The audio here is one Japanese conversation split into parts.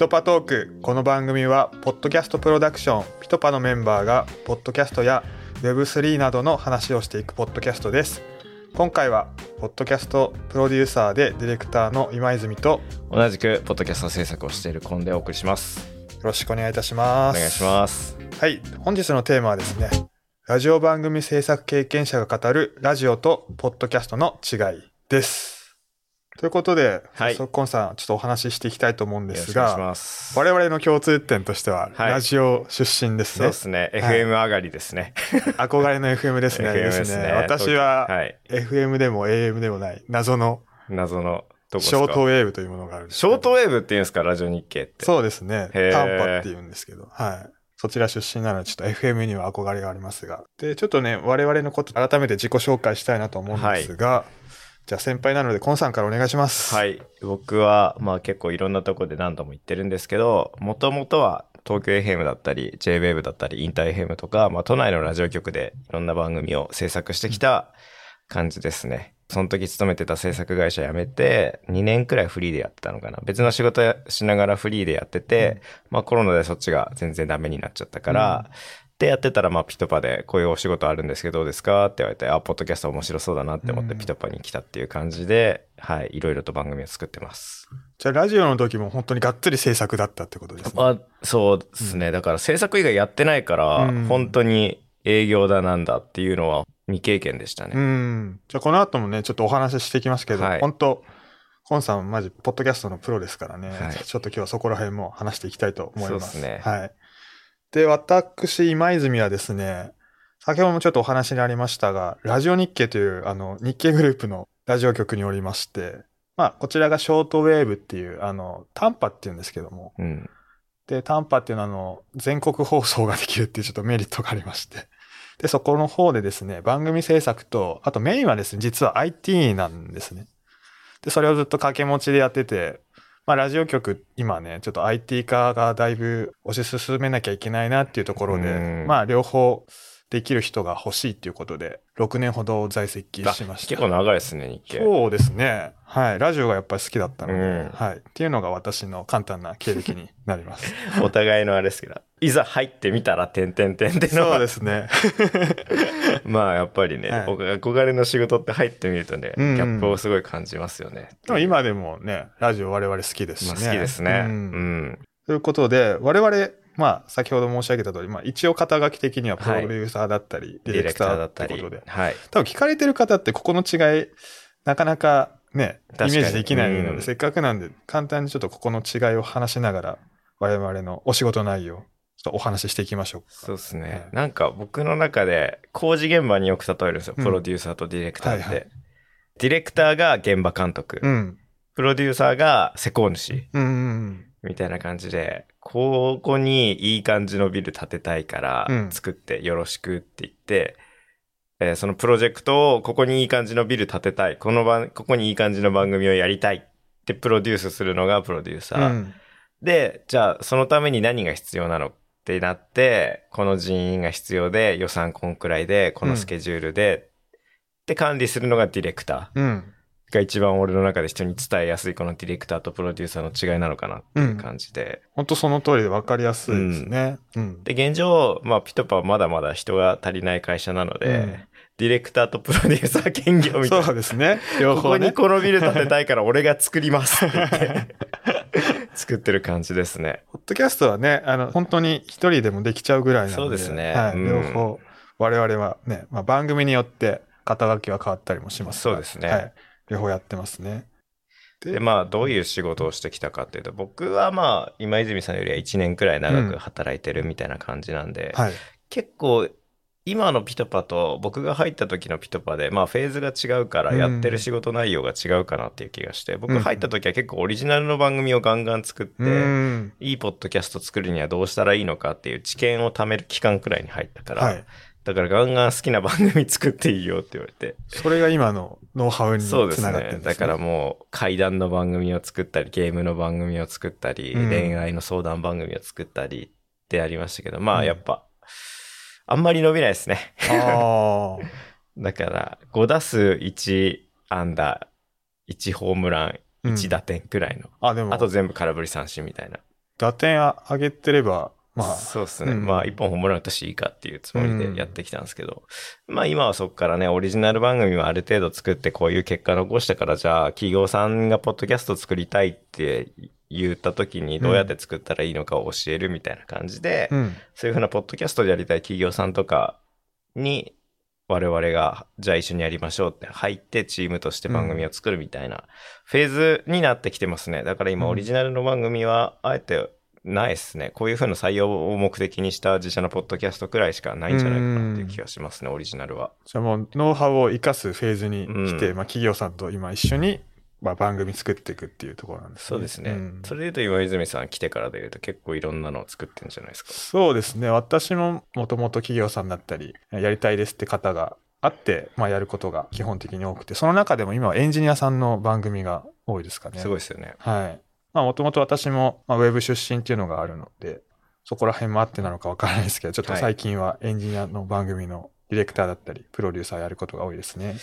トパトーク。この番組はポッドキャストプロダクションピトパのメンバーがポッドキャストや Web3 などの話をしていくポッドキャストです。今回はポッドキャストプロデューサーでディレクターの今泉と同じくポッドキャスト制作をしているコンでお送りします。よろしくお願いいたします。お願いします。はい。本日のテーマはですねラジオ番組制作経験者が語るラジオとポッドキャストの違いですということで、はい。早速コンさんちょっとお話ししていきたいと思うんですがます。我々の共通点としては、はい。ラジオ出身ですね。そうですね、はい。FM 上がりですね。憧れの FM ですね。ですね。私は、はい。FM でも AM でもない謎の謎のシか。ョートウェーブというものがあるんですショートウェーブって言うんですかラジオ日経って。そうですね。短波って言うんですけど。はい。そちら出身なのでちょっと FM には憧れがありますが。でちょっとね我々のこと改めて自己紹介したいなと思うんですが、じゃあ先輩なのでコンさんからお願いします。はい。僕はまあ結構いろんなとこで何度も言ってるんですけどもともとは東京 FM だったり JWAVE だったりインター FM とか、まあ、都内のラジオ局でいろんな番組を制作してきた感じですね。その時勤めてた制作会社辞めて、2年くらいフリーでやってたのかな。別の仕事やしながらフリーでやってて、まあコロナでそっちが全然ダメになっちゃったから、でやってたら、まあピトパでこういうお仕事あるんですけどどうですかって言われて、あ、ポッドキャスト面白そうだなって思ってうんピトパに来たっていう感じで、はい、いろいろと番組を作ってます。じゃあラジオの時も本当にがっつり制作だったってことですねあそうですね。だから制作以外やってないから、うん本当に営業だなんだっていうのは未経験でしたね。うん。じゃあこの後もね、ちょっとお話ししていきますけど、はい本当コンさんマジ、ポッドキャストのプロですからね、はいちょっと今日はそこら辺も話していきたいと思います。そうですねはい。で、私、今泉はですね、先ほどもちょっとお話にありましたが、ラジオ日経という、あの、日経グループのラジオ局におりまして、まあ、こちらがショートウェーブっていう、あの、短波っていうんですけども、うん。で、短波っていうのは、あの、全国放送ができるっていうちょっとメリットがありまして。で、そこの方でですね、番組制作と、あとメインはですね、実は IT なんですね。で、それをずっと掛け持ちでやってて、まあ、ラジオ局、今ね、ちょっと IT 化がだいぶ推し進めなきゃいけないなっていうところでうん、まあ、両方できる人が欲しいっていうことで、6年ほど在籍あしました。結構長いですね、日経。そうですね。はい。ラジオがやっぱり好きだったので、うんはい。っていうのが私の簡単な経歴になります。お互いのあれですけど。いざ入ってみたら、点々点ってのはそうですね。まあ、やっぱりね、はい僕憧れの仕事って入ってみるとね、うんうんギャップをすごい感じますよね。でも今でもね、ラジオ我々好きですしまあ、ね。好きですね。ううんん。ということで、我々、まあ、先ほど申し上げた通り、まあ、一応肩書き的にはプロデューサーだったり、ディレクターだったり。ことで。はい。多分聞かれてる方ってここの違い、なかなかね、イメージできないので、うんせっかくなんで、簡単にちょっとここの違いを話しながら、我々のお仕事内容、ちょっとお話ししていきましょうか。そうですね。はいなんか僕の中で工事現場によく例えるんですよ。うんプロデューサーとディレクターって。はいはいディレクターが現場監督。うん。プロデューサーが施工主。うんうんみたいな感じで、ここにいい感じのビル建てたいからうん作ってよろしくって言って、えーそのプロジェクトをここにいい感じのビル建てたい。この番、ここにいい感じの番組をやりたいってプロデュースするのがプロデューサうん。ー。うん。で、じゃあそのために何が必要なのってなって、この人員が必要で予算こんくらいで、このスケジュールで、って管理するのがディレクター。うん。が一番俺の中で人に伝えやすいこのディレクターとプロデューサーの違いなのかなっていう感じで。本当その通りで分かりやすいですね。うん。で、現状、まあ、ピトパはまだまだ人が足りない会社なので、うんディレクターとプロデューサー兼業みたいな。そうですね。両ここ方ね。にこのビル建てたいから俺が作りますって言って 作ってる感じですね。ポッドキャストはね、あの、本当に一人でもできちゃうぐらいなので。そうですねはい。うん両方、我々はね、まあ、番組によって肩書きは変わったりもしますがそうですねはい。両方やってますね。で、まあ、どういう仕事をしてきたかっていうと、僕はまあ、今泉さんよりは1年くらい長く働いてるみたいな感じなんで、はい。結構、今のピトパと僕が入った時のピトパで、まあフェーズが違うからやってる仕事内容が違うかなっていう気がして、僕入った時は結構オリジナルの番組をガンガン作って、うん。いいポッドキャスト作るにはどうしたらいいのかっていう知見を貯める期間くらいに入ったから、はい。だからガンガン好きな番組作っていいよって言われて。それが今のノウハウにつ。ながってるんです、ね。だからもう怪談の番組を作ったり、ゲームの番組を作ったり、うん恋愛の相談番組を作ったりってありましたけど、まうんあやっぱ、あんまり伸びないですね。だから、5打数1アンダー、1ホームラン、うん1打点くらいの。あ、でも、あと全部空振り三振みたいな。打点上げてれば、まあ、そうですね。うんまあ、一本ホームラン打ったしいいかっていうつもりでやってきたんですけど、まあ今はそこからね、オリジナル番組はある程度作ってこういう結果残したから、じゃあ企業さんがポッドキャスト作りたいって言った時にどうやって作ったらいいのかを教えるみたいな感じで、うん。そういうふうなポッドキャストでやりたい企業さんとかに、我々が、じゃあ一緒にやりましょうって入って、チームとして番組を作るみたいなフェーズになってきてますね。だから今、うんオリジナルの番組は、あえてないですね。こういうふうな採用を目的にした自社のポッドキャストくらいしかないんじゃないかなっていう気がしますね、オリジナルは。じゃあもう、ノウハウを生かすフェーズに来て、うんまあ、企業さんと今一緒に、まあ、番組作っていくっていうところなんですね。そうですね。んそれで言うと今泉さん来てからで言うと結構いろんなのを作ってるんじゃないですか。そうですね。私ももともと企業さんだったり、やりたいですって方があって、まあ、やることが基本的に多くて、その中でも今はエンジニアさんの番組が多いですかね。すごいですよね。はい。まあ、もともと私も、まあ、ウェブ出身っていうのがあるので、そこら辺もあってなのかわからないですけど、ちょっと最近はエンジニアの番組のディレクターだったり、プロデューサーやることが多いですね。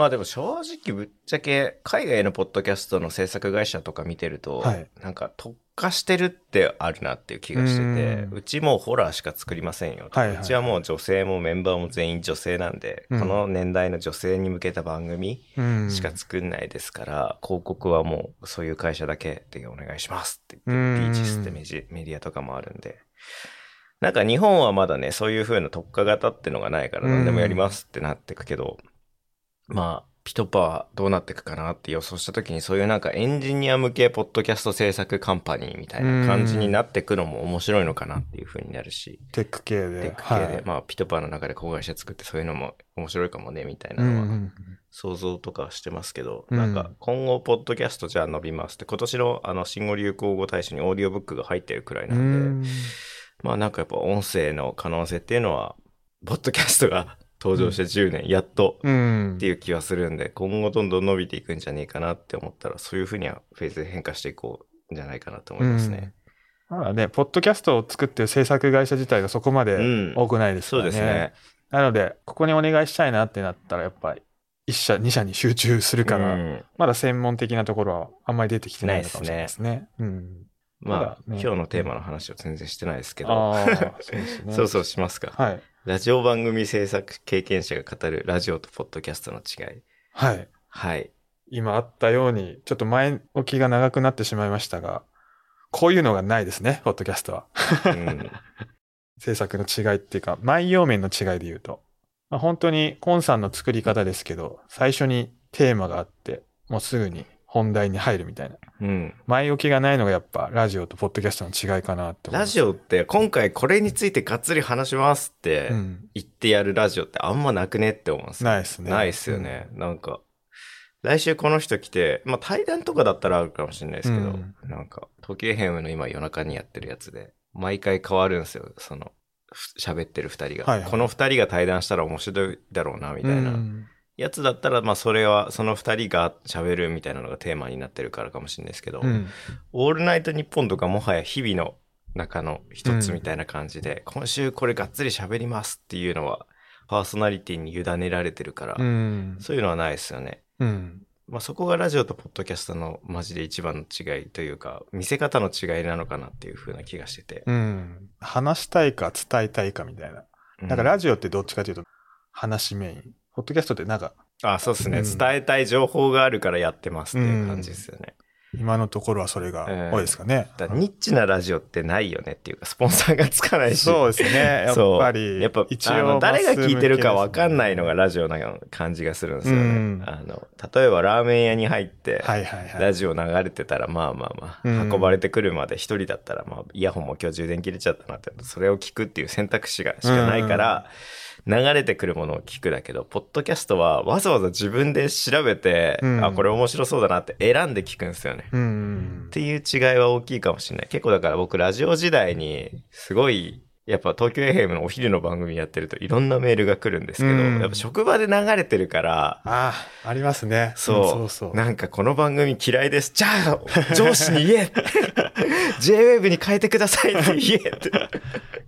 まあでも正直ぶっちゃけ海外のポッドキャストの制作会社とか見てると、はい。なんか特化してるってあるなっていう気がしてて、うちもうホラーしか作りませんよと、はいはい。うちはもう女性もメンバーも全員女性なんで、うん。この年代の女性に向けた番組うん。しか作んないですから、広告はもうそういう会社だけでお願いしますってう言って、ん。ビーチスってメジメディアとかもあるんで。なんか日本はまだね、そういう風な特化型ってのがないから何でもやりますってなってくけど、まあ、ピトパはどうなっていくかなって予想した時にそういうなんかエンジニア向けポッドキャスト制作カンパニーみたいな感じになってくのも面白いのかなっていう風になるし、テック系で。テック系で、はいまあピトパの中で子会社作ってそういうのも面白いかもねみたいなうんのはうん。想像とかはしてますけど、うん。なんか今後、ポッドキャストじゃあ伸びますって、今年のあの、新語・流行語大賞にオーディオブックが入ってるくらいなうん。んで、まあなんかやっぱ音声の可能性っていうのは、ポッドキャストが登場して10年、やっとうん。っていう気はするんで、今後どんどん伸びていくんじゃねえかなって思ったら、そういうふうにはフェーズで変化していこうんじゃないかなと思いますね。まだね、ポッドキャストを作ってる制作会社自体がそこまでうん多くないですからね。そうですね。なので、ここにお願いしたいなってなったら、やっぱり、一社、二社に集中するから、うんまだ専門的なところはあんまり出てきてないのかもしれないですね。うん。まあ、ね今日のテーマの話を全然してないですけど、ああ、そう。そうそうしますか。はい。ラジオ番組制作経験者が語るラジオとポッドキャストの違い。はい。はい。今あったように、ちょっと前置きが長くなってしまいましたが、こういうのがないですね、ポッドキャストは。うん、制作の違いっていうか、内容面の違いで言うと。まあ、本当にコンさんの作り方ですけど、最初にテーマがあって、もうすぐに本題に入るみたいな。うん。前置きがないのがやっぱラジオとポッドキャストの違いかなって。ラジオって今回これについてがっつり話しますってうん。言ってやるラジオってあんまなくねって思うんですよないですね。ないっすよね。なんか、来週この人来て、まあ対談とかだったらあるかもしれないですけど、うんなんか、時計編の今夜中にやってるやつで、毎回変わるんですよ、その、ふ喋ってる二人が、はいはいこの二人が対談したら面白いだろうな、みたいな。うんやつだったら、まあそれは、その二人が喋るみたいなのがテーマになってるからかもしれないですけど、うん。オールナイトニッポンとかもはや日々の中の一つみたいな感じで、今週これがっつり喋りますっていうのは、パーソナリティに委ねられてるから、うん。そういうのはないですよね。うん。まあそこがラジオとポッドキャストのマジで一番の違いというか、見せ方の違いなのかなっていう風な気がしてて。うん。話したいか伝えたいかみたいな。うんなんかラジオってどっちかというと、話メイン。ポッドキャストってなんか、あ、そうですね、うん伝えたい情報があるからやってますっていう感じですよね。今のところはそれがええ多いですかね。だからニッチなラジオってないよねっていうか、スポンサーがつかないし。そうですね。やっぱり、やっぱ、一応、誰が聞いてるかわかんないのがララジオな感じがするんですよね。うんあの、例えばラーメン屋に入って。ラジオ流れてたら、まあまあまあ、うん運ばれてくるまで一人だったら、まあ、イヤホンも今日充電切れちゃったなって、それを聞くっていう選択肢がしかないから、流れてくるものを聞くだけど、ポッドキャストはわざわざ自分で調べて、うんあ、これ面白そうだなって選んで聞くんですよね。うんっ。ていう違いは大きいかもしれない。結構だから僕ラジオ時代にすごいやっぱ東京 FM のお昼の番組やってるといろんなメールが来るんですけど、うんやっぱ職場で流れてるから、ああ、ありますね。そう、んそうそう。なんかこの番組嫌いです。じゃあ上司に言え !JWAVE に変えてくださいって言えって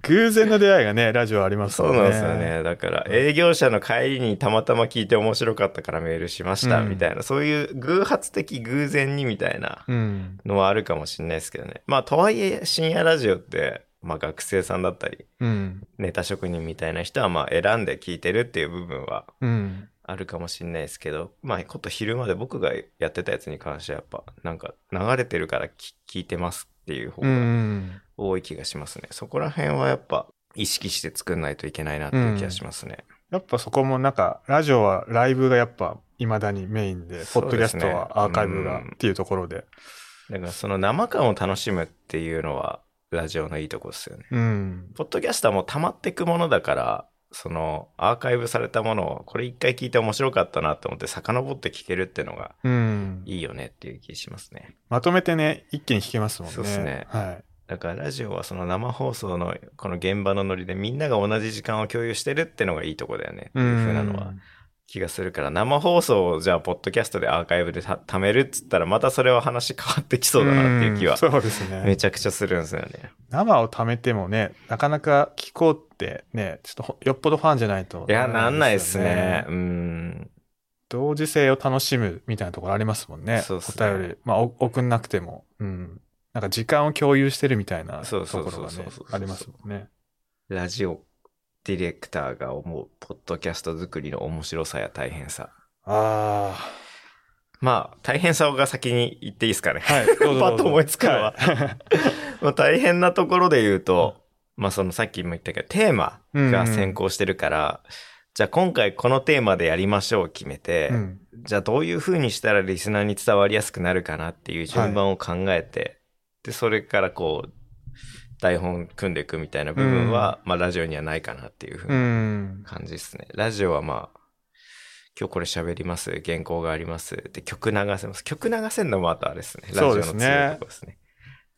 偶然の出会いがね、ラジオありますそうなんですよ。ね。だから、営業者の帰りにたまたま聞いて面白かったからメールしました、うんみたいな、そういう偶発的偶然にみたいなうん。のはあるかもしれないですけどね。まあ、とはいえ、深夜ラジオって、まあ、学生さんだったり、うん。ネタ職人みたいな人は、まあ、選んで聞いてるっていう部分はうん。あるかもしれないですけど、まあ、こと昼まで僕がやってたやつに関しては、やっぱ、なんか、流れてるから聞聞いてますっていう方うがん。多い気がしますね。そこら辺はやっぱ、意識して作んないといけないなっていう気がしますね。やっぱそこもなんか、ラジオはライブがやっぱ未だにメインで、ねッドキャストはアーカイブがうんっていうところで。だからその生感を楽しむっていうのはラジオのいいとこですよね。うん。ポッドキャストはもう溜まっていくものだから、そのアーカイブされたものをこれ一回聞いて面白かったなと思って遡って聞けるっていうのがうん。いいよねっていう気しますね。まとめてね、一気に聞けますもんね。そうっすねはい。だからラジオはその生放送のこの現場のノリでみんなが同じ時間を共有してるってのがいいとこだよねっていう風なのは気がするから生放送をじゃあポッドキャストでアーカイブでた貯めるっつったらまたそれは話変わってきそうだなっていう気はんそうですめね。ちゃくちゃするんですよね。生を貯めてもね、なかなか聞こうってね、ちょっとほよっぽどファンじゃないと、いや、なんないっすね。。うん。同時性を楽しむみたいなところありますもんね。そうっすねお便り。まあ、お送んなくても。うん。なんか時間を共有してるみたいなところがねそうそうそう、ありますもんね。ラジオディレクターが思う、ポッドキャスト作りの面白さや大変さ。あまあ、大変さが先に言っていいですかね。あ。はい。パッと思いつくのははい まあ大変なところで言うと、まあそのさっきも言ったけど、テーマが先行してるから、じゃあ今回このテーマでやりましょう決めて、うんじゃあどういう風にしたらリスナーに伝わりやすくなるかなっていう順番を考えて、で、それからこう、台本組んでいくみたいな部分は、まあラジオにはないかなっていう風う。なん感じですね。ラジオはまあ、今日これ喋ります。原稿があります。で、曲流せます。曲流せんのもあとあれですね。ラジオの強いとこですね。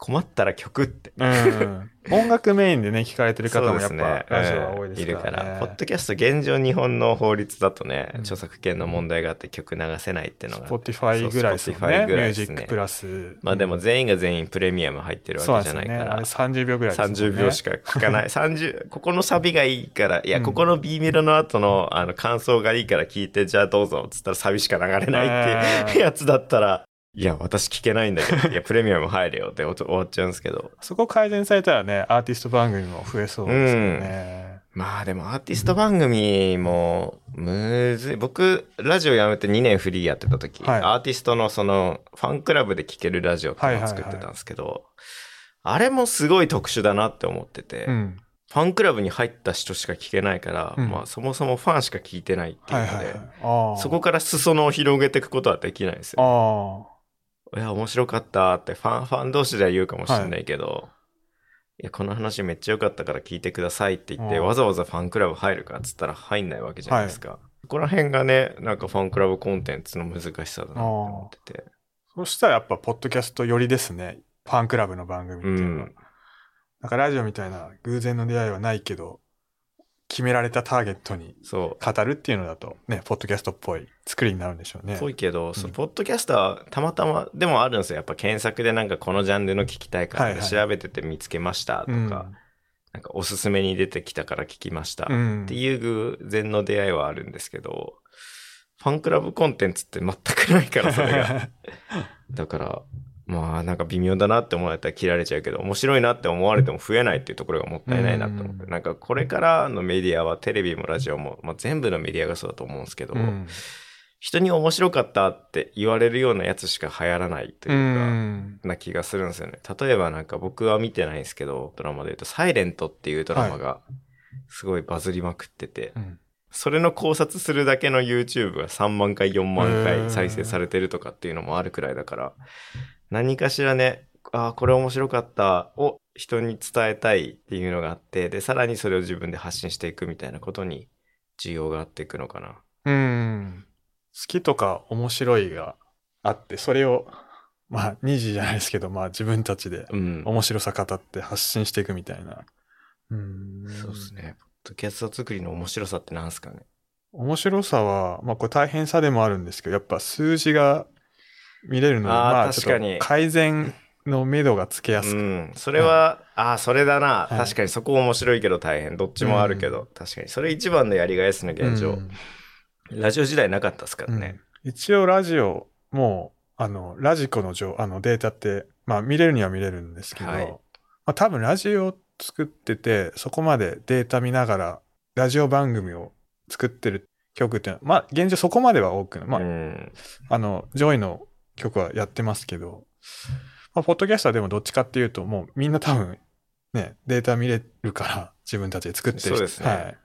困ったら曲って。うん。音楽メインでね、聞かれてる方もやっそうですねぱ、ラジオは多いですから、ねうんいるから。ポッドキャスト現状日本の法律だとね、うん著作権の問題があって曲流せないっていうのが。Spotify ぐらいですね。ぐらいですねックプラス。まあでも全員が全員プレミアム入ってるわけじゃないから。30秒ぐらいですね。30秒しか聞かない。30、ここのサビがいいから、いや、うんここの B メロの後の、あの、感想がいいから聞いて、じゃあどうぞ、つったらサビしか流れないっていうやつだったら、いや、私聞けないんだけど、いや、プレミアム入れよって終わっちゃうんですけど。そこ改善されたらね、アーティスト番組も増えそうですよね。まあでもアーティスト番組もむずい。僕、ラジオやめて2年フリーやってた時、はいアーティストのそのファンクラブで聴けるラジオっていうのを作ってたんですけど、あれもすごい特殊だなって思ってて、うん。ファンクラブに入った人しか聞けないから、うんまあそもそもファンしか聞いてないっていうので、はいはいはい。そこから裾野を広げていくことはできないんですよ。あいや、面白かったってファン、ファン同士では言うかもしれないけど、い、や、この話めっちゃ良かったから聞いてくださいって言って、うんわざわざファンクラブ入るかっつったら入んないわけじゃないですか。そこら辺がね、なんかファンクラブコンテンツの難しさだなって思ってて。あ。そしたらやっぱ、ポッドキャスト寄りですね。ファンクラブの番組っていうのは。うんなんかラジオみたいな偶然の出会いはないけど、決められたターゲットに。語るっていうのだと、ね、ポッドキャストっぽい作りになるんでしょうね。ぽいけど、そううんポッドキャスターたまたまでもあるんですよ。やっぱ検索でなんかこのジャンルの聞きたいから、調べてて見つけましたとか、うんなんかおすすめに出てきたから聞きました。うんっていう偶然の出会いはあるんですけど、ファンクラブコンテンツって全くないから、それが。だから、まあなんか微妙だなって思われたら切られちゃうけど、面白いなって思われても増えないっていうところがもったいないなと思って。うんなんかこれからのメディアはテレビもラジオも、まあ全部のメディアがそうだと思うんですけど、うん人に面白かったって言われるようなやつしか流行らないとういうか、ん。な気がするんですよね。例えばなんか僕は見てないんですけど、ドラマで言うと、サイレントっていうドラマがすごいバズりまくってて、うんそれの考察するだけの YouTube が3万回、4万回再生されてるとかっていうのもあるくらいだから、何かしらね、ああ、これ面白かったを人に伝えたいっていうのがあって、で、さらにそれを自分で発信していくみたいなことに需要があっていくのかな。うん。好きとか面白いがあって、それを、まあ、二次じゃないですけど、まあ自分たちでうん。面白さ語って発信していくみたいな。うん。そうですね。ポッドキャスト作りの面白さってなんすかね？面白さは、まあこれ大変さでもあるんですけど、やっぱ数字が見れるので、あーまあちょっ確かにと改善の目処がつけやすく。うん。それは、ああ、それだな。はい確かにそこ面白いけど大変。どっちもあるけど、確かに。それ一番のやりがいですね、現状。うんラジオ時代なかったですからね。一応ラジオも、あの、ラジコの情あのデータって、まあ見れるには見れるんですけど、はいまあ多分ラジオ作ってて、そこまでデータ見ながら、ラジオ番組を作ってる曲っていうのは、まあ現状そこまでは多くない。まあ、うん。あの、上位の曲はやってますけど、まあ、ポッドキャストはでもどっちかっていうと、もうみんな多分、ね、データ見れるから、自分たちで作ってる人そうですねはい。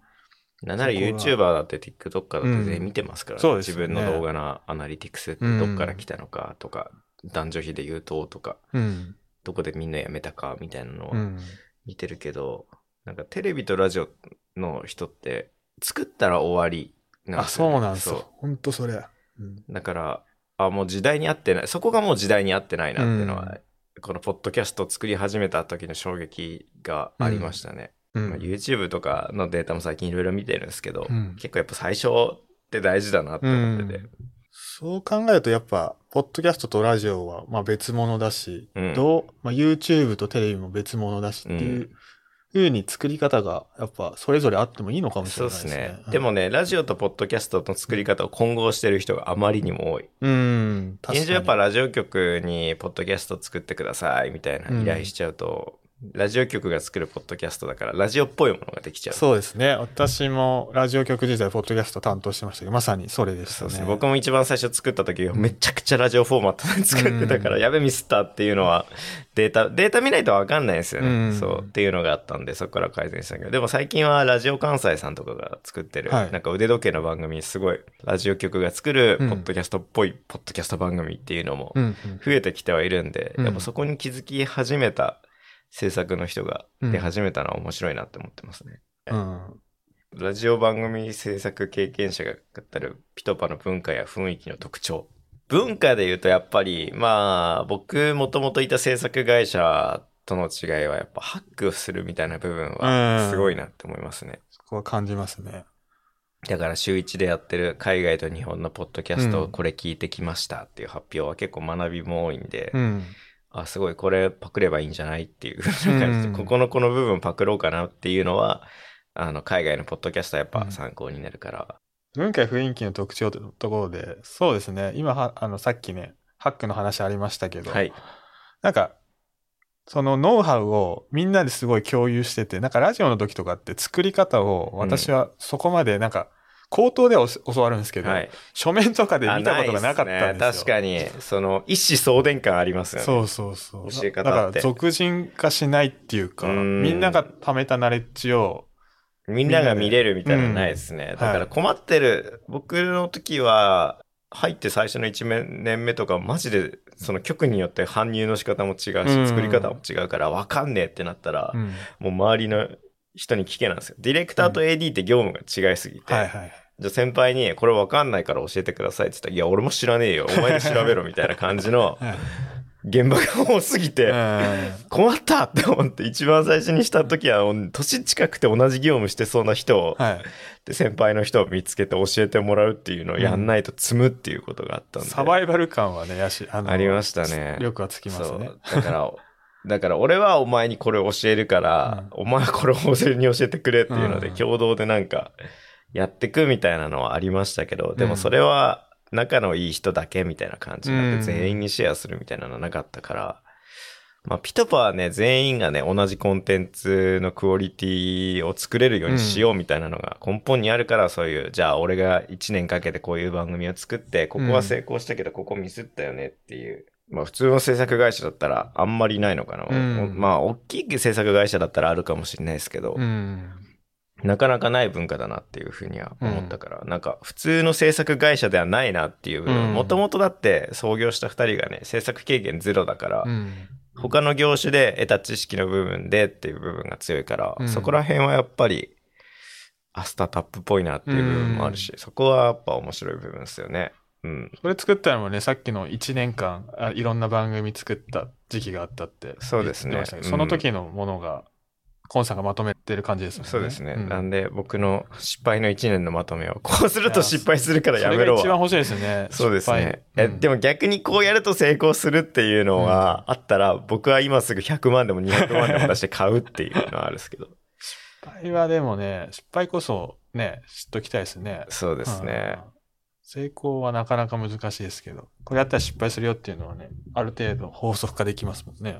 なんなら YouTuber だって TikToker だって全員見てますから、うんそうです自分の動画のアナリティクスってどっから来たのかとか、男女比で言うととか、うん。どこでみんな辞めたかみたいなのをうん。見てるけど、なんかテレビとラジオの人って作ったら終わりなんあ、ですよ、ね。そうなんですそよ。ほんとそれ。うんうだから、あ、もう時代に合ってない。そこがもう時代に合ってないなっていうのは、このポッドキャストを作り始めた時の衝撃がありましたね。うん。まあ、YouTube とかのデータも最近いろいろ見てるんですけど、うん。結構やっぱ最初って大事だなって思ってて。うん。そう考えるとやっぱ、ポッドキャストとラジオはまあ別物だし、うん。どう、まあ、YouTube とテレビも別物だしっていう風に作り方がやっぱそれぞれあってもいいのかもしそうれないですね。ですね。うんでも、ね、ラジオとポッドキャストの作り方を混合してる人があまりにも多い。うん、確かに現状やっぱラジオ局にポッドキャスト作ってくださいみたいな依頼しちゃうと、ラジオ局が作るポッドキャストだからラジオっぽいものができちゃう。そうですね。私もラジオ局時代、ポッドキャスト担当してましたけど、まさにそれでしたね。そうですね。僕も一番最初作った時、めちゃくちゃラジオフォーマットで作ってたから、うんやべミスったっていうのは、データ、データ見ないとわかんないんですよね。うんそう。っていうのがあったんで、そこから改善したけど、でも最近はラジオ関西さんとかが作ってる、はいなんか腕時計の番組、すごい、ラジオ局が作る、ポうんッドキャストっぽい、ポッドキャスト番組っていうのも。増えてきてはいるんで、うんやっぱそこに気づき始めた制作の人がうん出始めたのは面白いなって思ってますね。うん。ラジオ番組制作経験者が語るピトパの文化や雰囲気の特徴。文化で言うとやっぱり、まあ、僕もともといた制作会社との違いはやっぱハックするみたいな部分うんはすごいなって思いますね。そこは感じますね。だから週一でやってる海外と日本のポッドキャストうんをこれ聞いてきましたっていう発表は結構学びも多いんで、うん。あ、すごい、これパクればいいんじゃないっていうここのこの部分パクろうかなっていうのは、あの、海外のポッドキャストはやっぱうん参考になるから。文化や雰囲気の特徴というところで、そうですね。今は、あの、さっきね、ハックの話ありましたけど、はい。なんか、そのノウハウをみんなですごい共有してて、なんかラジオの時とかって作り方を私はそこまでなんか、口頭では教わるんですけど、はい。書面とかで見たことがなかったんですよ。ね確かに、その、一子相伝感ありますよね。そうそうそう。教え方ってだから、俗人化しないっていうか、うんみんなが貯めたナレッジを、みんなが見れるみたいなのないですね。んだから困ってる、僕の時は、入って最初の1年目とか、マジで、その局によって搬入の仕方も違うし、うん作り方も違うから、わかんねえってなったら、うんもう周りの人に聞けなんですよ。ディレクターと AD って業務が違いすぎて、はいはい。じゃあ先輩に、これわかんないから教えてくださいって言ったら、いや、俺も知らねえよ。お前で調べろみたいな感じの はい現場が多すぎて、困ったって思って、一番最初にした時は、年近くて同じ業務してそうな人を、はい。で先輩の人を見つけて教えてもらうっていうのをやんないと積むっていうことがあったんで。サバイバル感はね、やし、あのありましたねよくはつきますね。だから、だから俺はお前にこれを教えるから、お前はこれを俺に教えてくれっていうので、うん。共同でなんか、やってくみたいなのはありましたけど、でうん。もそれは仲のいい人だけみたいな感じになって、うん。全員にシェアするみたいなのはなかったから、まあ、ピトパはね、全員がね、同じコンテンツのクオリティを作れるようにしようみたいなのが根本にあるから、そういう、じゃあ俺が1年かけてこういう番組を作って、ここは成功したけど、ここミスったよねっていう。まあ普通の制作会社だったらあんまりないのかな。うんまあ大きい制作会社だったらあるかもしれないですけど、うん。なかなかない文化だなっていうふうには思ったから、なんか普通の制作会社ではないなっていうもともとだって創業した二人がね、制作経験ゼロだから、うん。他の業種で得た知識の部分でっていう部分が強いから、うんそこら辺はやっぱり、あ、スタートアップっぽいなっていう部分もあるし、そこはやっぱ面白い部分ですよね。うん。これ作ったのもね、さっきの1年間あ、いろんな番組作った時期があったってそうですねその時のものが、コンさんがまとめてる感じですもんね。そうですね。んなんで、僕の失敗の1年のまとめを、こうすると失敗するからやめろ一番わ。欲しいですよね。そうですね。失敗えでも逆にこうやると成功するっていうのはあったら、僕は今すぐ100万でも200万でも出して買うっていうのはあるんですけど。失敗はでもね、失敗こそね、知っときたいですね。そうですね。うん成功はなかなか難しいですけど、これやったら失敗するよっていうのはね、ある程度法則化できますもんね。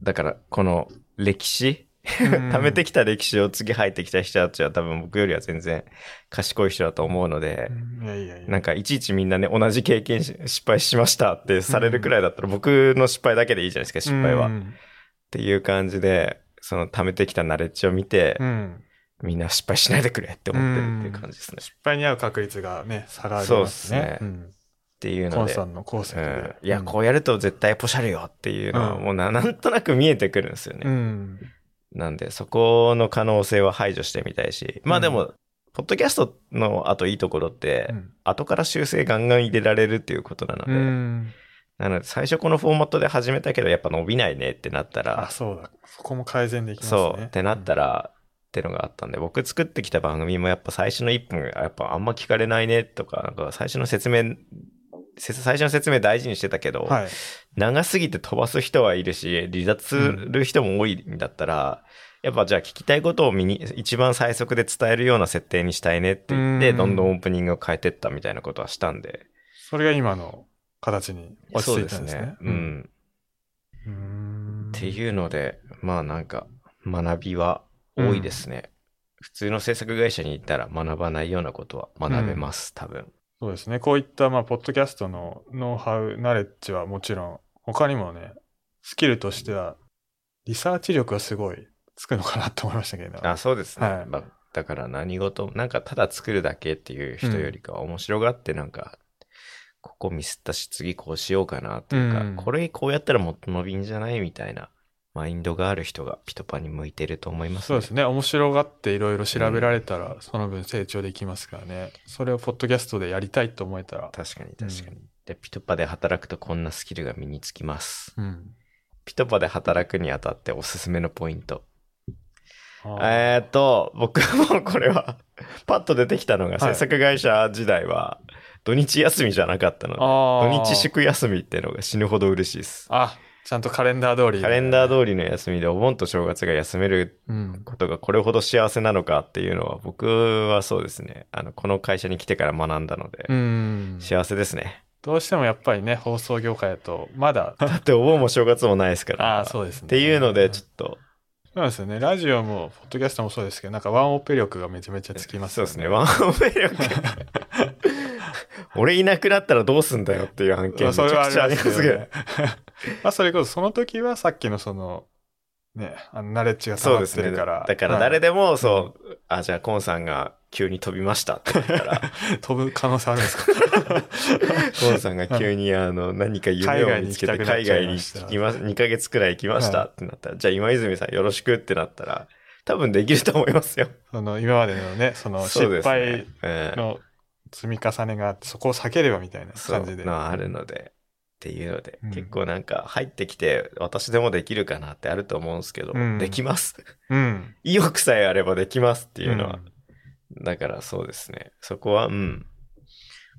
だから、この歴史、うん貯めてきた歴史を次入ってきた人たちは多分僕よりは全然賢い人だと思うので、いやいやいや。なんかいちいちみんなね、同じ経験し失敗しましたってされるくらいだったら僕の失敗だけでいいじゃないですか、失敗は。っうんていう感じで、その貯めてきたナレッジを見て、うん。みんな失敗しないでくれって思ってるっていう感じですね。っ失敗に合う確率がね、下がりそうますね。っすねうんていうのでコンさ。んの功績うでん。いや、こうやると絶対ポシャるよっていうのはうんもうななんとなく見えてくるんですよね。うん。なんで、そこの可能性は排除してみたいし。まあでも、ポッドキャストのあといいところって、うん後から修正ガンガン入れられるっていうことなので、うん。なので最初このフォーマットで始めたけどやっぱ伸びないねってなったあ、ら、そうだ。そこも改善できますね。そうってなったら、ってのがあったんで、僕作ってきた番組もやっぱ最初の1分がやっぱあんま聞かれないねとか、なんか最初の説明、せ最初の説明大事にしてたけど、はい。長すぎて飛ばす人はいるし、離脱する人も多いんだったら、やっぱじゃあ聞きたいことを一番最速で伝えるような設定にしたいねって言って、うんどんどんオープニングを変えてったみたいなことはしたんで。それが今の形に落ち着いたんですね。う。ん。うん。っていうので、まあなんか学びは多いですね。普通の制作会社に行ったら学ばないようなことは学べます、多分。そうですね。こういった、まあ、ポッドキャストのノウハウ、ナレッジはもちろん、他にもね、スキルとしては、リサーチ力がすごいつくのかなと思いましたけど。あ、そうですね。はいまあだから何事も、なんかただ作るだけっていう人よりかは面白がってなんか、ここミスったし次こうしようかなっていうか、うんこれこうやったらもっと伸びんじゃないみたいなマインドがある人がピトパに向いてると思います、そうですね。面白がっていろいろ調べられたら、その分成長できますからね。それをポッドキャストでやりたいと思えたら。確かに確かに。うんで、ピトパで働くとこんなスキルが身につきます。うん。ピトパで働くにあたっておすすめのポイント。えーっと、僕はもうこれは、パッと出てきたのが、はい制作会社時代は、土日休みじゃなかったので、土日祝休みっていうのが死ぬほど嬉しいです。あ、ちゃんとカレンダー通り。カレンダー通りの休みでお盆と正月が休めるうん。ことがこれほど幸せなのかっていうのは僕はそうですね。あの、この会社に来てから学んだので、うん。幸せですね。どうしてもやっぱりね、放送業界だと、まだ、だってお盆も正月もないですから。ああ、そうですね。っていうので、ちょっと、そうですよね。ラジオも、ポッドキャストもそうですけど、なんかワンオペ力がめちゃめちゃつきますよそうですね。ワンオペ力。俺いなくなったらどうすんだよっていう案件めちゃくちゃありますけど。ね。まあ、それこそ、その時はさっきのその、ね、あの、ナレッジが溜まっそうですね。てるから。だから誰でも、も、そう、あ、じゃあコンさんが急に飛びましたって言ったら、飛ぶ可能性あるんですか？コンさんが急にあの何か夢を見つけて海外にに行きました行きます、2ヶ月くらい行きましたはいってなったら、じゃあ今泉さんよろしくってなったら、多分できると思いますよ。その、今までのね、その、そう失敗うんの積み重ねがあって、そこを避ければみたいなそう感じで。のはあるので、っていうので、うん結構なんか入ってきて私でもできるかなってあると思うんですけど、うんできます？うん。意欲さえあればできますっていうのは。んだからそうですね。そこは、うん。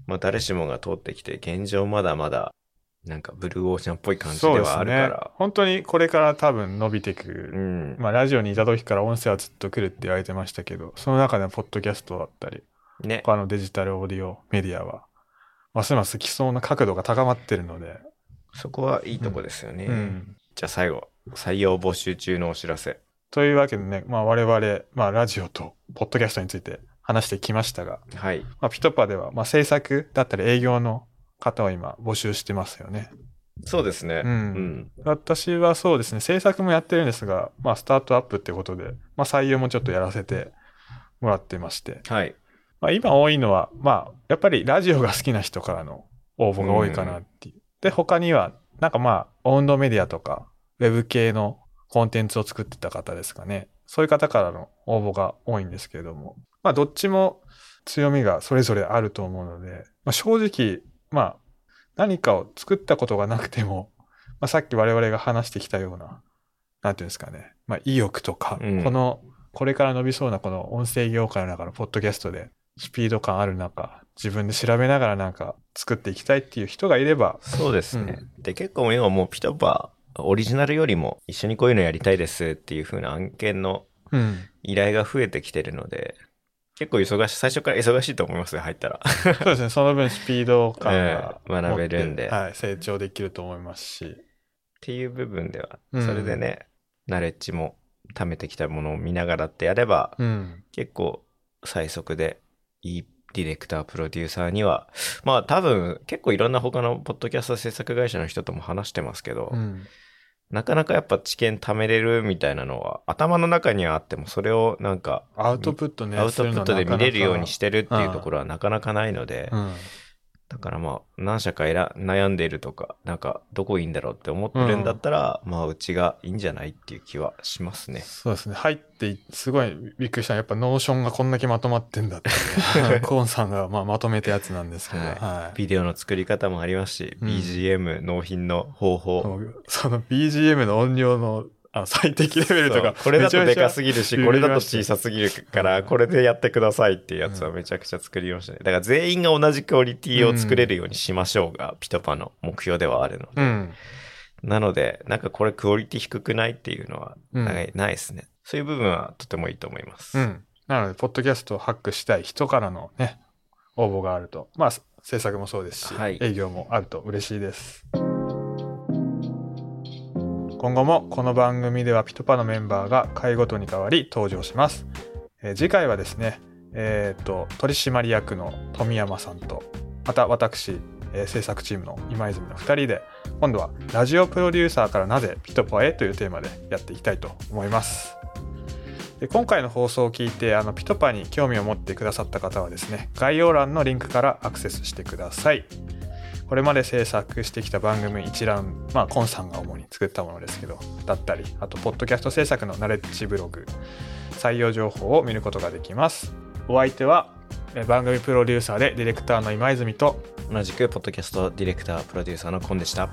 まあ誰しもが通ってきて、現状まだまだ、なんかブルーオーシャンっぽい感じでそうですはあるかねら。。本当にこれから多分伸びていくうん。まあ、ラジオにいた時から音声はずっと来るって言われてましたけど、その中でもポッドキャストだったり、ね。他のデジタルオーディオメディアは、ますます来そうな角度が高まってるので、そこはいいとこですよね。うん。じゃあ最後、採用募集中のお知らせ。というわけでね、まあ我々、まあラジオとポッドキャストについて話してきましたが、はい。まあピトパでは、まあ制作だったり営業の方を今募集してますよね。そうですね。うんうん。私はそうですね、制作もやってるんですが、まあスタートアップってことで、まあ採用もちょっとやらせてもらってまして、はい。まあ、今多いのは、まあ、やっぱりラジオが好きな人からの応募が多いかなっていう。で、他には、なんかまあ、オウンドメディアとか、ウェブ系のコンテンツを作ってた方ですかね。そういう方からの応募が多いんですけれども、まあ、どっちも強みがそれぞれあると思うので、まあ、正直、まあ、何かを作ったことがなくても、まあ、さっき我々が話してきたような、なんていうんですかね、まあ、意欲とか、うんこの、これから伸びそうなこの音声業界の中のポッドキャストで、スピード感ある中、自分で調べながらなんか作っていきたいっていう人がいれば、そうですね。で、結構今もうピトパオリジナルよりも一緒にこういうのやりたいですっていう風な案件のうん。依頼が増えてきてるので、結構忙しい、最初から忙しいと思いますよ、入ったら。そうですね、その分スピード感が、ええ学べるんではい、成長できると思いますし。っていう部分では、うんそれでね、ナレッジも貯めてきたものを見ながらってやれば、うん。結構最速でいいディレクター、プロデューサーには、まあ多分結構いろんな他のポッドキャスト制作会社の人とも話してますけど、うん。なかなかやっぱ知見貯めれるみたいなのは頭の中にはあってもそれをなんかアウトプットね、アウトプットで見れるようにしてるっていうところ。ろはなかなかないので、うん。だからまあ何社か選悩んでいるとか、なんかどこいいんだろうって思ってるんだったら、まあうちがいいんじゃないっていう気はしますね。そうですね。入ってい、すごいびっくりしたやっぱ Notion がこんだけまとまってんだって。コーンさんがまあまとめたやつなんですけど、はいはい。ビデオの作り方もありますし、うん BGM 納品の方法。その BGM の音量のあの最適レベルとかこれだとでかすぎぎるし、これだと小さすぎるから、これでやってくださいっていうやつはめちゃくちゃ作りましたね。だから全員が同じクオリティを作れるようにしましょうが、ピトパの目標ではあるので。うん。なので、なんかこれクオリティ低くないっていうのはないですね。そういう部分はとてもいいと思います。うん。なので、ポッドキャストをハックしたい人からのね、応募があると、まあ、制作もそうですし、はい営業もあると嬉しいです。今後もこの番組ではピトパのメンバーが回ごとに変わり登場します。えー次回はですね、えっ、と、取締役の富山さんと、また私、えー制作チームの今泉の2人で、今度はラジオプロデューサーからなぜピトパへというテーマでやっていきたいと思います。で今回の放送を聞いてあのピトパに興味を持ってくださった方はですね概要欄のリンクからアクセスしてくださいこれまで制作してきた番組一覧まあコンさんが主に作ったものですけどだったりあとポッドキャスト制作のナレッジブログ採用情報を見ることができますお相手は番組プロデューサーでディレクターの今泉と同じく、ポッドキャストディレクター、プロデューサーのコンでした。